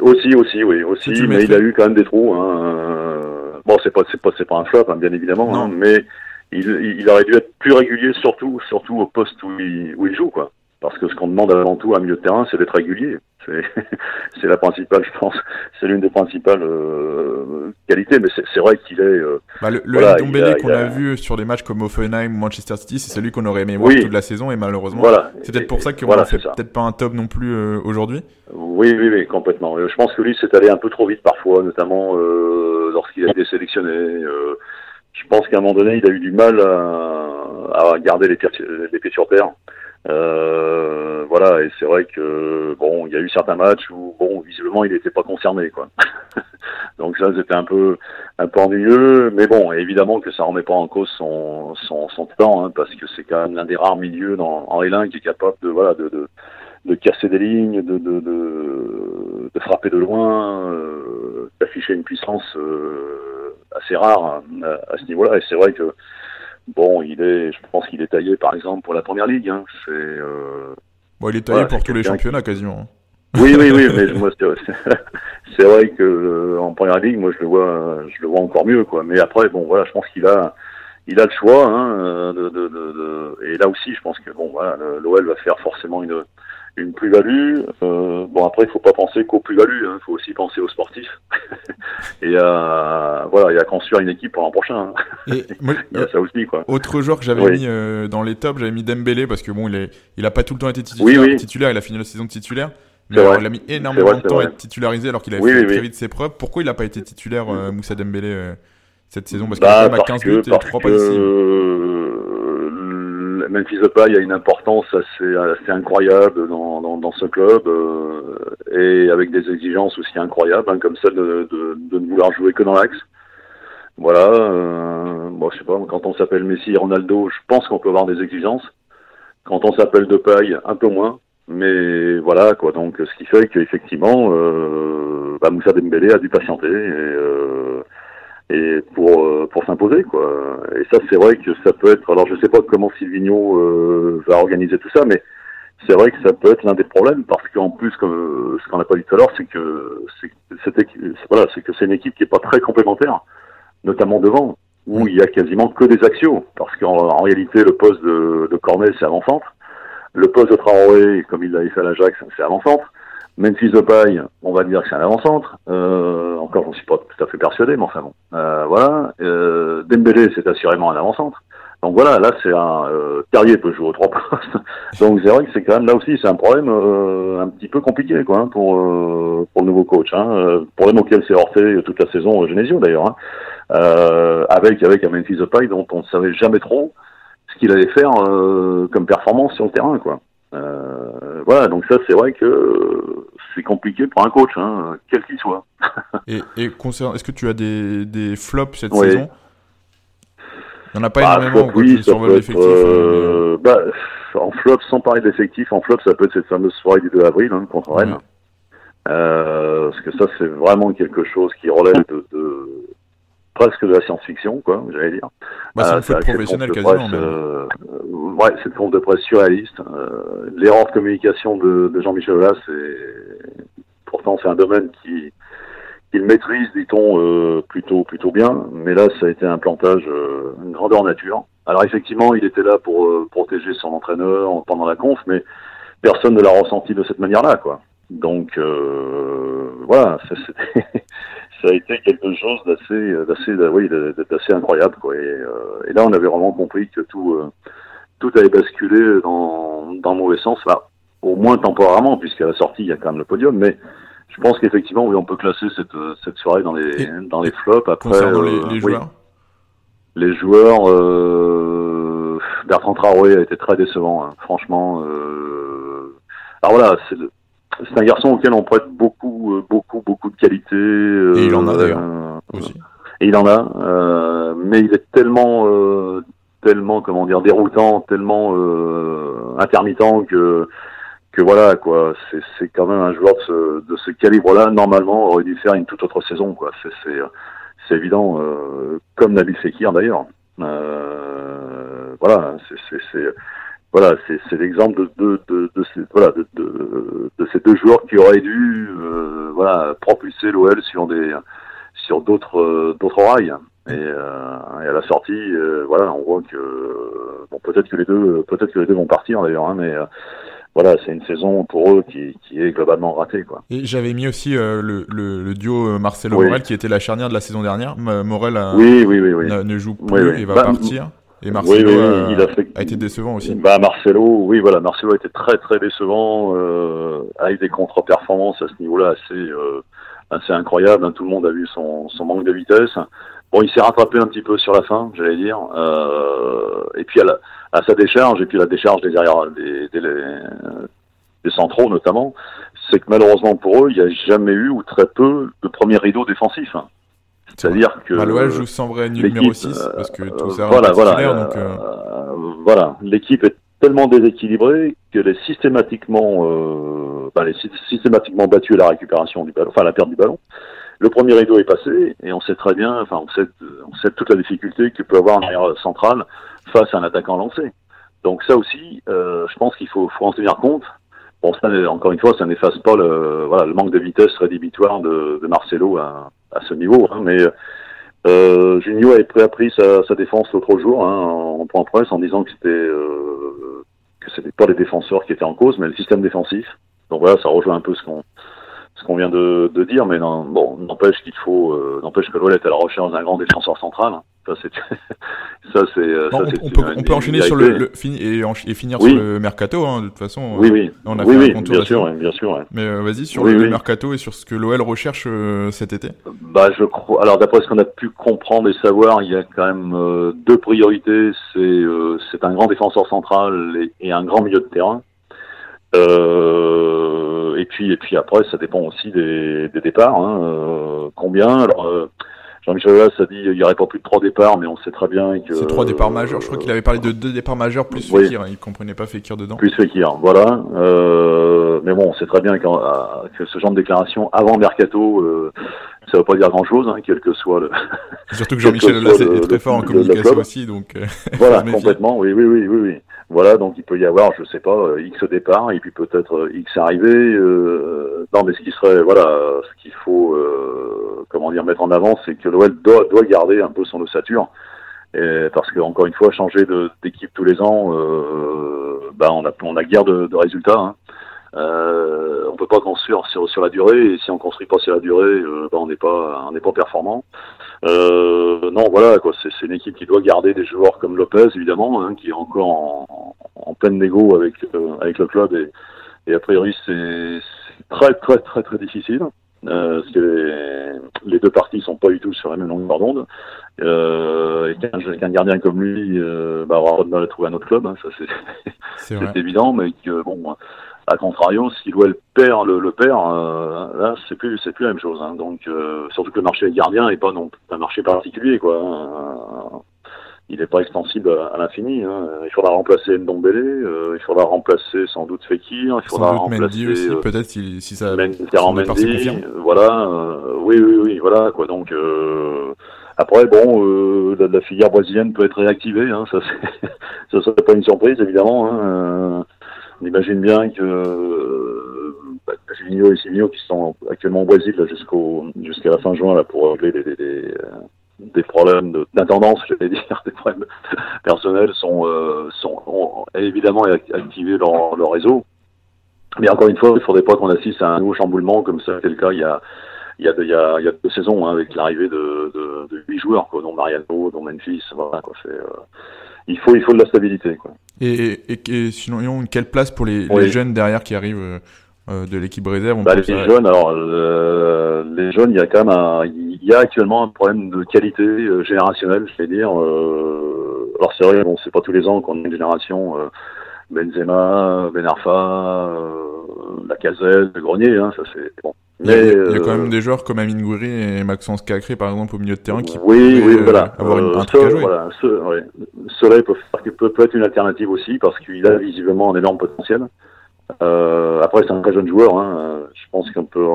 Aussi, aussi, oui, aussi, mais il a eu quand même des trous. Hein. Bon, c'est pas, c'est pas, c'est pas un flop, hein, bien évidemment, hein, mais il, il, aurait dû être plus régulier, surtout, surtout au poste où il, où il joue, quoi. Parce que ce qu'on demande avant tout à un milieu de terrain, c'est d'être régulier. *laughs* C'est la principale, je pense, c'est l'une des principales euh, qualités. Mais c'est vrai qu'il est. Euh, bah, le le qu'on a, vu sur des matchs comme Offenheim ou Manchester City, c'est celui qu'on aurait aimé voir toute la saison et malheureusement, voilà. c'est peut-être pour ça qu'on voilà, fait peut-être pas un top non plus euh, aujourd'hui. Oui, oui, oui, complètement. Je pense que lui s'est allé un peu trop vite parfois, notamment lorsqu'il a été sélectionné. je pense qu'à un moment donné, il a eu du mal à, à garder les, les pieds sur terre. Euh, voilà, et c'est vrai que bon, il y a eu certains matchs où bon, visiblement, il n'était pas concerné, quoi. *laughs* Donc ça, c'était un peu un peu ennuyeux, mais bon, évidemment que ça remet pas en cause son son, son temps, hein, parce que c'est quand même l'un des rares milieux dans en L1 qui est capable de voilà de, de de casser des lignes, de, de, de, de frapper de loin, euh, d'afficher une puissance euh, assez rare hein, à ce niveau-là. Et c'est vrai que Bon, il est, je pense qu'il est taillé, par exemple, pour la première ligue. Hein. C'est. Euh... Bon, il est taillé pour tous les championnats quasiment. Hein. Oui, oui, oui, mais *laughs* moi, c'est vrai que euh, en première ligue, moi, je le vois, je le vois encore mieux, quoi. Mais après, bon, voilà, je pense qu'il a, il a le choix, hein, de, de, de, et là aussi, je pense que bon, voilà, l'OL va faire forcément une une plus-value. Euh, bon après, il faut pas penser qu'aux plus-values, il hein, faut aussi penser aux sportifs *laughs* et à voilà et à construire une équipe pour l'an prochain. Hein. Et *laughs* il a ça aussi quoi. Autre joueur que j'avais mis euh, dans les tops, j'avais mis Dembélé parce que bon, il est, il a pas tout le temps été titulaire, titulaire il a fini la saison de titulaire. Mais il a mis énormément de temps à être titularisé alors qu'il a fait très vite ses preuves. Pourquoi il n'a pas été titulaire, euh, Moussa Dembélé, euh, cette saison? Parce qu'il bah, a 15 buts et 3 pas ici. Memphis Depay a une importance assez, incroyable dans, ce club euh, et avec des exigences aussi incroyables, hein, comme celle de, ne vouloir jouer que dans l'axe. Voilà. Euh, je sais pas. Quand on s'appelle Messi Ronaldo, je pense qu'on peut avoir des exigences. Quand on s'appelle Depay, un peu moins. Mais voilà quoi. Donc, ce qui fait qu'effectivement, euh, bah, Moussa Dembélé a dû patienter et euh, et pour euh, pour s'imposer quoi. Et ça c'est vrai que ça peut être alors je sais pas comment Silvino euh, va organiser tout ça mais c'est vrai que ça peut être l'un des problèmes parce qu'en plus comme ce qu'on n'a pas dit tout à l'heure c'est que c'est voilà c'est que c'est une équipe qui est pas très complémentaire notamment devant où il y a quasiment que des axios parce qu'en réalité le poste de, de Cornet c'est avant-centre le poste de Traoré comme il l'avait fait à l'Ajax c'est avant-centre Memphis Depay, on va dire que c'est un avant-centre. Euh, encore, j'en suis pas tout à fait persuadé, mais enfin bon. Euh, voilà. Euh, Dembélé, c'est assurément un avant-centre. Donc voilà, là, c'est un... Euh, Terrier peut jouer aux trois *laughs* postes. Donc c'est vrai que c'est quand même, là aussi, c'est un problème euh, un petit peu compliqué, quoi, hein, pour, euh, pour le nouveau coach. Hein. problème auquel s'est heurté toute la saison Genesio, d'ailleurs. Hein. avec, avec un Memphis Depay dont on ne savait jamais trop ce qu'il allait faire comme performance sur le terrain, quoi. Euh, voilà, donc ça c'est vrai que c'est compliqué pour un coach, hein, quel qu'il soit. *laughs* et, et concernant, est-ce que tu as des, des flops cette saison? Il n'y en a pas bah, énormément flop, oui, sur l'effectif. Euh, bah, en flop, sans parler d'effectif, en flop ça peut être cette fameuse soirée du 2 avril hein, contre Rennes. Euh, parce que ça c'est vraiment quelque chose qui relève de, de presque de la science-fiction, quoi, j'allais dire. Bah, c'est euh, professionnel quasiment. Euh, ouais, c'est une forme de presse surréaliste. Euh, L'erreur de communication de, de Jean-Michel Aulas, c'est pourtant c'est un domaine qui qu'il maîtrise, dit-on, euh, plutôt plutôt bien. Mais là, ça a été un plantage, euh, une grandeur nature. Alors effectivement, il était là pour euh, protéger son entraîneur pendant la conf, mais personne ne l'a ressenti de cette manière-là, quoi. Donc voilà, c'était ça a été quelque chose d'assez, d'assez, oui, d'assez incroyable. Quoi. Et, euh, et, là, on avait vraiment compris que tout, euh, tout avait basculé dans, dans le mauvais sens. Enfin, au moins temporairement, puisqu'à la sortie, il y a quand même le podium. Mais je pense qu'effectivement, oui, on peut classer cette, cette soirée dans les, dans les flops. Après, euh, les, joueurs. les joueurs, euh, Bertrand Traoré a été très décevant. Hein. Franchement. alors voilà, c'est c'est un garçon auquel on prête beaucoup, euh, beaucoup, beaucoup de qualités. et il en a euh, d'ailleurs aussi. Et il en a, euh, mais il est tellement, tellement, comment dire, déroutant, tellement intermittent que que voilà quoi, c'est c'est quand même un joueur de ce, de ce calibre-là. Normalement, aurait dû faire une toute autre saison quoi. C'est c'est c'est évident, comme Nabil Fekir d'ailleurs. Euh, voilà, c'est voilà, c'est l'exemple de, de, de, ces, voilà, de, de, de, ces deux joueurs qui auraient dû voilà propulser l'OL sur des sur d'autres d'autres rails. Et, et, à la sortie, voilà, on voit que bon, peut-être que les deux, peut-être que les deux vont partir d'ailleurs, hein, mais voilà, c'est une saison pour eux qui, qui est globalement ratée. Quoi. Et j'avais mis aussi euh, le, le, le, duo euh, Marcelo-Morel qui était la charnière de la saison dernière. Morel a, oui, oui, oui, ne joue plus et va bah, partir. Et Marcelo a, il a, fait... a, été décevant aussi. Bah Marcelo, oui voilà, Marcelo a été très très décevant, euh, avec des contre-performances à ce niveau-là assez euh, assez incroyable. Hein. Tout le monde a vu son, son manque de vitesse. Bon, il s'est rattrapé un petit peu sur la fin, j'allais dire. Euh, et puis à, la, à, sa décharge, et puis la décharge des arrières, des, des, des centraux notamment, c'est que malheureusement pour eux, il n'y a jamais eu ou très peu de premier rideau défensif. C'est-à-dire que Malouel joue sans vrai numéro 6 parce que tout ça voilà, voilà, donc, euh... voilà, l'équipe est tellement déséquilibrée qu'elle est systématiquement, euh, bah, elle est systématiquement battue à la récupération du ballon, enfin à la perte du ballon. Le premier rideau est passé et on sait très bien, enfin on sait, on sait toute la difficulté que peut avoir un arrière central face à un attaquant lancé. Donc ça aussi, euh, je pense qu'il faut, faut en tenir compte. Bon, ça, encore une fois, ça n'efface pas le, voilà, le manque de vitesse rédhibitoire de, de Marcelo à, à ce niveau, hein, mais euh, Junio avait préappris sa, sa défense l'autre jour hein, en point presse en disant que c'était euh, que c'était pas les défenseurs qui étaient en cause, mais le système défensif. Donc voilà, ça rejoint un peu ce qu'on ce qu'on vient de, de, dire, mais non, bon, n'empêche qu'il faut, euh, n'empêche que l'OL est à la recherche d'un grand défenseur central. Ça, c'est, *laughs* ça, euh, on, peut, on peut enchaîner sur le, le et, et, finir sur le mercato, hein, de toute façon. Oui, oui. On a oui, fait oui, un bien sûr, bien sûr. Mais euh, vas-y sur le, mercato et sur ce que l'OL recherche euh, cet été. Bah, je crois. Alors, d'après ce qu'on a pu comprendre et savoir, il y a quand même euh, deux priorités. C'est, c'est un grand défenseur central et, et un grand milieu de terrain. Euh, et puis et puis après, ça dépend aussi des, des départs. Hein. Euh, combien Alors euh, Jean-Michel Aulas a dit qu'il n'y aurait pas plus de trois départs, mais on sait très bien que c'est trois départs majeurs. Je crois qu'il avait parlé de deux départs majeurs plus Fekir. Hein. Il comprenait pas Fekir dedans. Plus Fekir, voilà. mais bon, on sait très bien que ce genre de déclaration avant mercato. ça veut pas dire grand chose, hein, quel que soit le. Surtout que Jean-Michel Aulas est, très fort en communication aussi, donc. *laughs* voilà, complètement. Oui, oui, oui, oui, oui. Voilà, donc il peut y avoir, je sais pas, euh, X départ et puis peut-être euh, X arrivée. Euh, non, mais ce qui serait, voilà, ce qu'il faut, euh, comment dire, mettre en avant, c'est que l'OL doit, garder un peu son ossature. Et parce que encore une fois, changer d'équipe tous les ans, euh, bah on a on a guère de, résultats. Hein. Euh, on peut pas construire sur, sur la durée et si on construit pas sur la durée, bah on n'est pas on n'est pas performant. Euh, non, voilà quoi, c'est une équipe qui doit garder des joueurs comme Lopez évidemment, hein, qui est encore en, en pleine négo avec euh, avec le club et, et a priori c'est très très très très difficile. Euh, parce que les, les, deux parties sont pas du tout sur la même longueur d'onde. Euh, et qu'un gardien comme lui euh, bah, aura de mal à trouver un autre club, hein, ça c'est *laughs* évident, mais que bon, a contrario, si l'OL perd le, le perd, euh, là c'est plus c'est plus la même chose. Hein. Donc surtout que le marché gardien est pas non un marché particulier quoi. Il n'est pas extensible à, l'infini. Hein. Il faudra remplacer Ndombele, euh, il faudra remplacer sans doute Fekir, il faudra remplacer aussi, euh, peut-être si, si ça. Mendy, Mendy voilà. Euh, oui oui oui voilà quoi. Donc après, bon, la, la, filière brésilienne peut être réactivée, hein, ça, *laughs* ça serait pas une surprise évidemment. Hein, on imagine bien que euh, bah, et Siminho qui sont actuellement au Brésil jusqu'au jusqu'à la fin juin là pour régler des, des, des problèmes d'intendance, *laughs* j'allais dire, des problèmes personnels, sont, euh, sont ont évidemment activé leur, leur réseau. Mais encore une fois, il ne faudrait pas qu'on assiste à un nouveau chamboulement comme ça a été le cas il y a il y a, il y a, il y a deux saisons hein, avec l'arrivée de, de, de huit joueurs, quoi, dont Mariano, dont Memphis, voilà, quoi, euh, il faut, il faut de la stabilité. Quoi. Et, et, et sinon, quelle place pour les, les jeunes derrière qui arrivent euh de l'équipe réserve bah, Les jeunes, alors euh, les jeunes, il y a quand même un, il y a actuellement un problème de qualité euh, générationnelle, je vais dire. Euh, alors c'est vrai, bon, c'est pas tous les ans qu'on a une génération Benzema, Ben Arfa, Lacazette, Grenier, hein, ça c'est bon. Mais, il, y a, il y a, quand même des joueurs comme Amine Gouiri et Maxence Cacré, par exemple, au milieu de terrain, qui oui, oui, voilà. avoir une, un truc à jouer. Voilà, ce, ouais. Cela peut, peut, peut, être une alternative aussi, parce qu'il a visiblement un énorme potentiel. Euh, après, c'est un très jeune joueur. Hein. Je pense qu'on peut,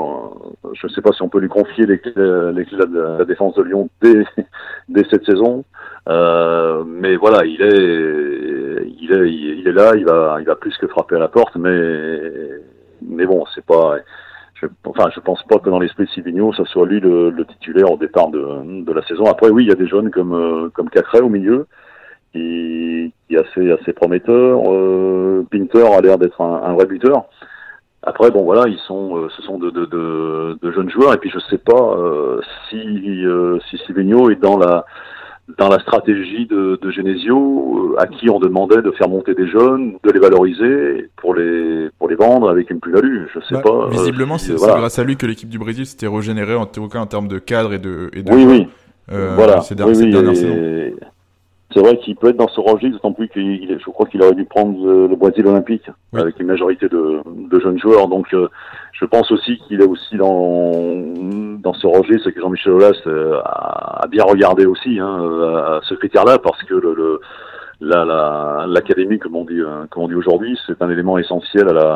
je ne sais pas si on peut lui confier les clés, les clés de la défense de Lyon dès, *laughs* dès cette saison. Euh, mais voilà, il est, il est, il est là. Il va, il va plus que frapper à la porte. Mais, mais bon, c'est pas. Je, enfin, je pense pas que dans l'esprit de Sivigno, ça soit lui le, le, titulaire au départ de, de la saison. Après, oui, il y a des jeunes comme, euh, comme Cacré au milieu qui, qui est assez, assez prometteur. Euh, Pinter a l'air d'être un, un, vrai buteur. Après, bon voilà, ils sont, euh, ce sont de, de, de, de, jeunes joueurs. Et puis je sais pas euh, si euh, si Sivigno est dans la dans la stratégie de, de Genesio, à qui on demandait de faire monter des jeunes, de les valoriser pour les pour les vendre avec une plus-value. Je sais bah, pas. Visiblement, c'est grâce à lui que l'équipe du Brésil s'était régénérée en tout cas en termes de cadre et de. Et de oui, oui. voilà. Ces, oui, oui, c'est vrai qu'il peut être dans ce registre, d'autant plus qu'il, je crois qu'il aurait dû prendre euh, le Brésil olympique avec une majorité de, de jeunes joueurs. Donc, euh, je pense aussi qu'il est aussi dans dans ce registre que Jean-Michel Aulas euh, a, bien regardé aussi hein, à ce critère-là, parce que le, le la, l'académie, comme on dit, comme on dit aujourd'hui, c'est un élément essentiel à la,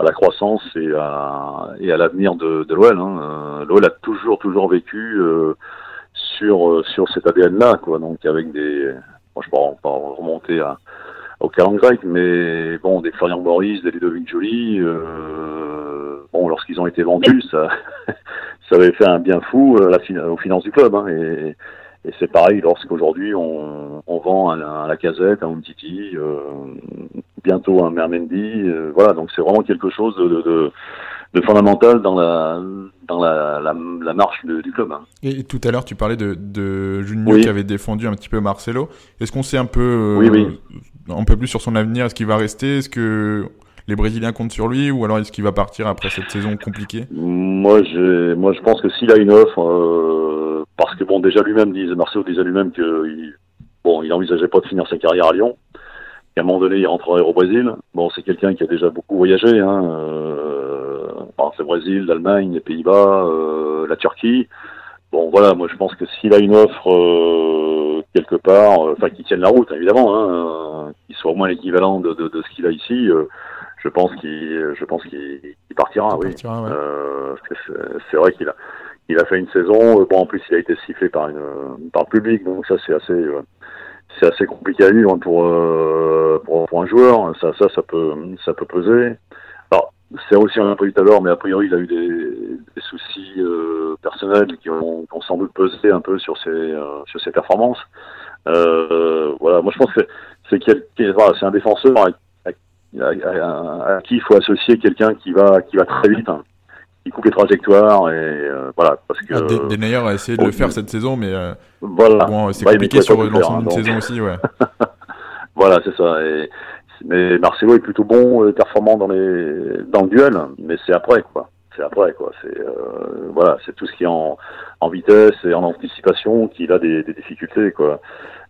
à la croissance et à, et à l'avenir de, de l'OL. Hein. L'OL a toujours, toujours vécu euh, sur cet ADN là quoi. Donc avec des bon, je peux pas remonter à au calendrier grec mais bon des Florian Boris des Ludovic Joly euh, bon lorsqu'ils ont été vendus ça *laughs* ça avait fait un bien fou euh, la, aux finances du club hein, et, et c'est pareil lorsqu'aujourd'hui on, on vend à la, casette, un Umtiti, euh, bientôt un Mermendi, euh, voilà. Donc c'est vraiment quelque chose de, de, de de fondamental dans la dans la, la, la marche de, du club. Hein. Et tout à l'heure, tu parlais de, de qui avait défendu un petit peu Marcelo. Est-ce qu'on sait un peu euh, oui, oui. un peu plus sur son avenir? Est-ce qu'il va rester? Est-ce que les Brésiliens comptent sur lui? Ou alors est-ce qu'il va partir après cette saison compliquée? Moi, je moi je pense que s'il a une offre, euh, parce que bon déjà lui-même disait Marcelo disait lui-même que il, bon il envisageait pas de finir sa carrière à Lyon. Et à un moment donné, il rentrerait au Brésil. Bon, c'est quelqu'un qui a déjà beaucoup voyagé. Hein, euh, c'est Brésil, l'Allemagne, les Pays-Bas, euh, la Turquie. Bon, voilà, moi je pense que s'il a une offre euh, quelque part, euh, enfin qui tienne la route, évidemment, hein, qui soit au moins l'équivalent de, de, de, ce qu'il a ici, je pense qu'il, je pense qu'il partira. oui. Partira, c'est vrai qu'il a, il a fait une saison. Bon, en plus, il a été sifflé par une, par le public, donc ça c'est assez, c'est assez compliqué à vivre pour, pour, pour un joueur. Ça, ça, ça peut, ça peut peser c'est aussi un peu tout à l'heure, mais a priori il a eu des, des soucis euh, personnels qui ont, qui ont, sans doute pesé un peu sur ses euh, sur ses performances. Euh, voilà, moi je pense que c'est c'est voilà, un défenseur à, à, à, qui il faut associer quelqu'un qui va qui va très vite, hein, qui coupe les trajectoires et voilà parce que. Ah, Denayer a essayé de le faire cette saison, mais voilà, bon, c'est compliqué sur l'ensemble d'une saison aussi, ouais. *laughs* voilà, c'est ça. Et, mais Marcelo est plutôt bon, euh, performant dans les dans le duel, mais c'est après quoi. C'est après quoi. C'est euh, voilà, c'est tout ce qui est en, en vitesse et en anticipation qu'il a des, des, difficultés quoi.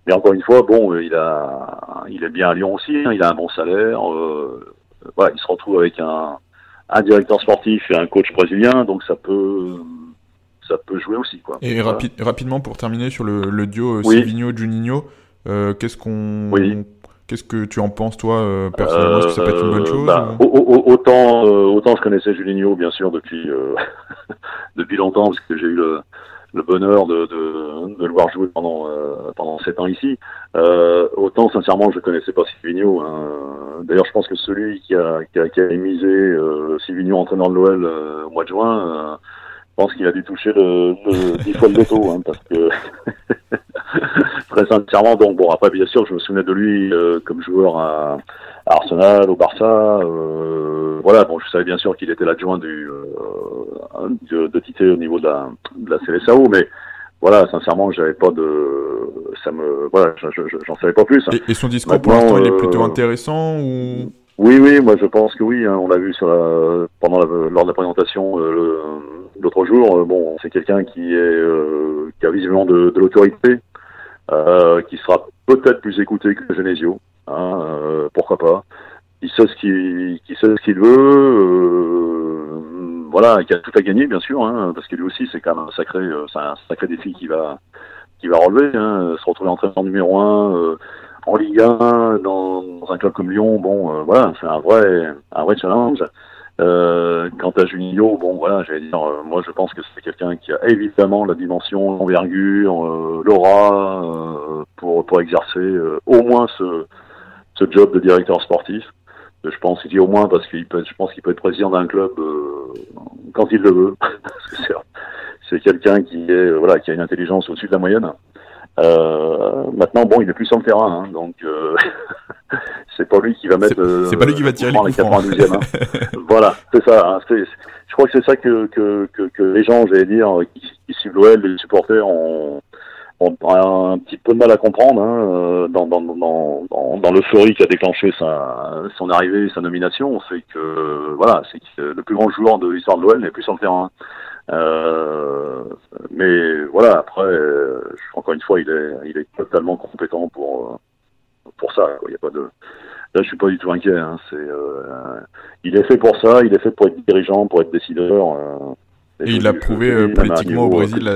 Mais encore une fois, bon, il a, il est bien à Lyon aussi. Hein, il a un bon salaire. Euh, voilà, il se retrouve avec un, un directeur sportif et un coach brésilien, donc ça peut, ça peut jouer aussi quoi. Et rapidement pour terminer sur le, le duo oui. Silvino-Juninho, euh, qu'est-ce qu'on oui. Qu'est-ce que tu en penses, toi, euh, personnellement Est-ce que ça peut être une bonne chose bah, Autant, euh, autant je connaissais Julinho, bien sûr, depuis, euh, *laughs* depuis longtemps, parce que j'ai eu le, le bonheur de, de, de, le voir jouer pendant, pendant sept ans ici. autant, sincèrement, je ne connaissais pas Silvino. Hein. D'ailleurs, je pense que celui qui a, qui a, qui a émisé euh, Silvino entraîneur de l'OL au mois de juin, je pense qu'il a dû toucher le, le 10 fois le veto, hein, parce que *laughs* très sincèrement, donc bon après bien sûr je me souvenais de lui euh, comme joueur à, à, Arsenal, au Barça, euh, voilà bon je savais bien sûr qu'il était l'adjoint du euh, de, de Tite au niveau de la de la CLSAO, mais voilà sincèrement j'avais pas de ça me voilà j'en savais pas plus. Et, et son discours pour l'instant il est plutôt intéressant ou? Oui, oui, moi je pense que oui. Hein, on l'a vu sur la, pendant la, lors de la présentation euh, l'autre jour. Euh, bon, c'est quelqu'un qui est euh, qui a visiblement de, de l'autorité, euh, qui sera peut-être plus écouté que Genesio. Hein, euh, pourquoi pas Il sait ce qu'il qui sait ce qu'il veut. voilà, qui a tout à gagner bien sûr, hein, parce que lui aussi c'est quand même un sacré, c'est un sacré défi qui va qui va relever. Hein, se retrouver entraîneur numéro un en Ligue 1, dans, un club comme Lyon, bon, voilà, c'est un vrai, un vrai challenge. Euh, quant à Juninho, bon voilà, j'allais dire, euh, moi je pense que c'est quelqu'un qui a évidemment la dimension, l'envergure, euh, l'aura euh, pour pour exercer au moins ce ce job de directeur sportif. Je pense qu'il dit au moins parce qu'il peut, je pense qu'il peut être président d'un club quand il le veut. *laughs* c'est quelqu'un qui est voilà qui a une intelligence au-dessus de la moyenne. Euh, maintenant, bon, il est plus sur le terrain, hein, donc euh, *laughs* c'est pas lui qui va mettre. C'est pas lui qui va tirer les, 92e. Hein. *laughs* voilà, c'est ça. Hein, je crois que c'est ça que, que, que, que, les gens, j'allais dire, qui, qui suivent l'OL, les supporters, ont, ont, un petit peu de mal à comprendre hein, euh, dans, dans, dans, dans, dans l'euphorie qui a déclenché sa, son arrivée, sa nomination. C'est que voilà, c'est que le plus grand joueur de l'histoire de l'OL n'est plus sur le terrain. Euh, mais voilà, après, euh, encore une fois, il est, il est totalement compétent pour euh, pour ça. Il y a pas de là, je suis pas du tout inquiet. Hein. C'est, euh, il est fait pour ça. Il est fait pour être dirigeant, pour être décideur. et, il l'a prouvé politiquement au Brésil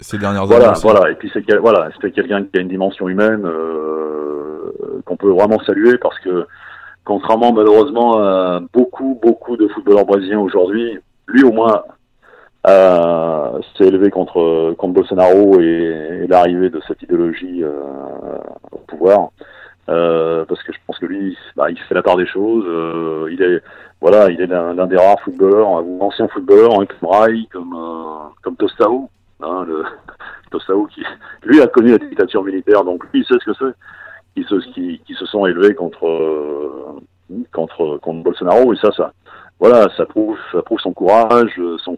ces dernières années. Voilà, voilà. Et puis c'est voilà, c'était quelqu'un qui a une dimension humaine qu'on peut vraiment saluer parce que contrairement malheureusement à beaucoup beaucoup de footballeurs brésiliens aujourd'hui, lui au moins euh, s'est élevé contre contre Bolsonaro et, l'arrivée de cette idéologie euh, au pouvoir. Euh, parce que je pense que lui, bah, il fait la part des choses. Euh, il est, voilà, il est l'un des rares footballeurs, ou anciens footballeurs, hein, comme Rai, comme euh, comme Tostao, hein, le *laughs* Tostao qui, lui, a connu la dictature militaire, donc lui, il sait ce que c'est. Qui se, qui, qui se sont élevés contre contre contre Bolsonaro et ça, ça, voilà, ça prouve ça prouve son courage, son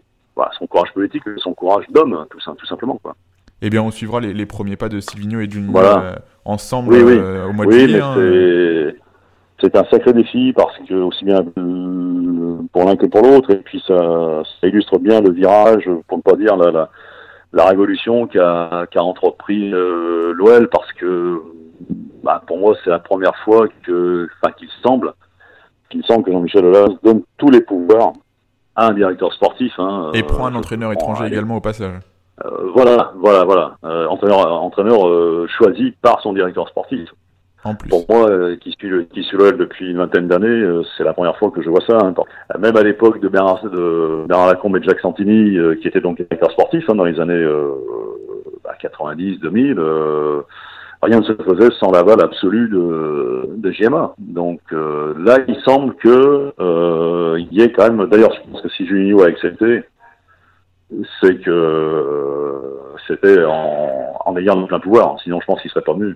son courage politique, son courage d'homme, tout, tout simplement. Quoi. Eh bien, on suivra les, premiers pas de Silvino et Juninho euh, ensemble euh, au mois de juillet. Hein. c'est un sacré défi parce que aussi bien pour l'un que pour l'autre, et puis ça, ça, illustre bien le virage, pour ne pas dire la, la, la révolution qu'a qu entrepris euh, l'OL, parce que bah, pour moi c'est la première fois que, enfin, qu'il semble, qu'il semble que Jean-Michel Aulas donne tous les pouvoirs un directeur sportif. Hein, et prend un euh, entraîneur étranger également au passage. Euh, voilà, voilà, voilà. Euh, entraîneur, entraîneur choisi par son directeur sportif. En plus. Pour moi, qui suis qui suis l'OL depuis une vingtaine d'années, c'est la première fois que je vois ça. Hein. Même à l'époque de Bernard, de Bernard Lacombe et de Jacques Santini, qui étaient donc directeurs sportifs hein, dans les années 90, 2000 bah, rien ne se faisait sans l'aval absolu de, de GMA. Donc là, il semble que il y ait quand même. D'ailleurs, que si Juninho a accepté, c'est que euh, c'était en, en ayant le plein pouvoir. Sinon, je pense qu'il serait pas venu.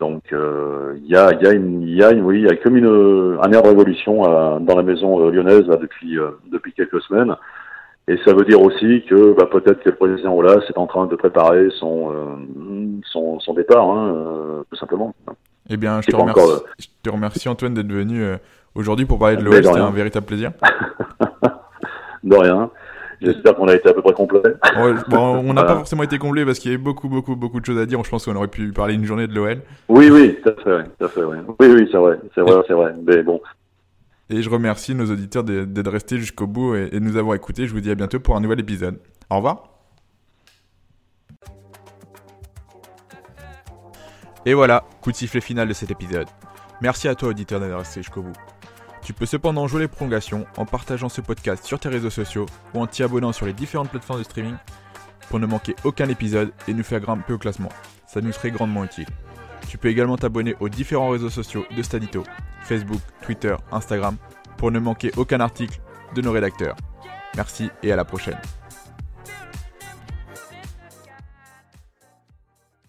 Donc euh, il y a, y a une, il y a une, oui, il y a comme une, un air de révolution dans la maison lyonnaise là, depuis depuis quelques semaines. Et ça veut dire aussi que bah, peut-être que le président Olas est en train de préparer son, euh, son, son, départ, hein, euh, tout simplement. Eh bien, je te, remercie, je te, remercie, Antoine d'être venu euh, aujourd'hui pour parler de l'OL. C'était un véritable plaisir. *laughs* de rien. J'espère qu'on a été à peu près complet. bon, on n'a *laughs* pas forcément été complet parce qu'il y avait beaucoup, beaucoup, beaucoup de choses à dire. Je pense qu'on aurait pu parler une journée de l'OL. Oui, oui, tout à fait, tout à fait, oui. Oui, oui, c'est vrai, c'est vrai, c'est vrai. Mais bon, et je remercie nos auditeurs d'être restés jusqu'au bout et, de nous avoir écoutés. Je vous dis à bientôt pour un nouvel épisode. Au revoir. Et voilà, coup de sifflet final de cet épisode. Merci à toi auditeur d'être resté jusqu'au bout. Tu peux cependant jouer les prolongations en partageant ce podcast sur tes réseaux sociaux ou en t'y abonnant sur les différentes plateformes de streaming pour ne manquer aucun épisode et nous faire grimper au classement. Ça nous serait grandement utile. Tu peux également t'abonner aux différents réseaux sociaux de Stadito, Facebook, Twitter, Instagram, pour ne manquer aucun article de nos rédacteurs. Merci et à la prochaine.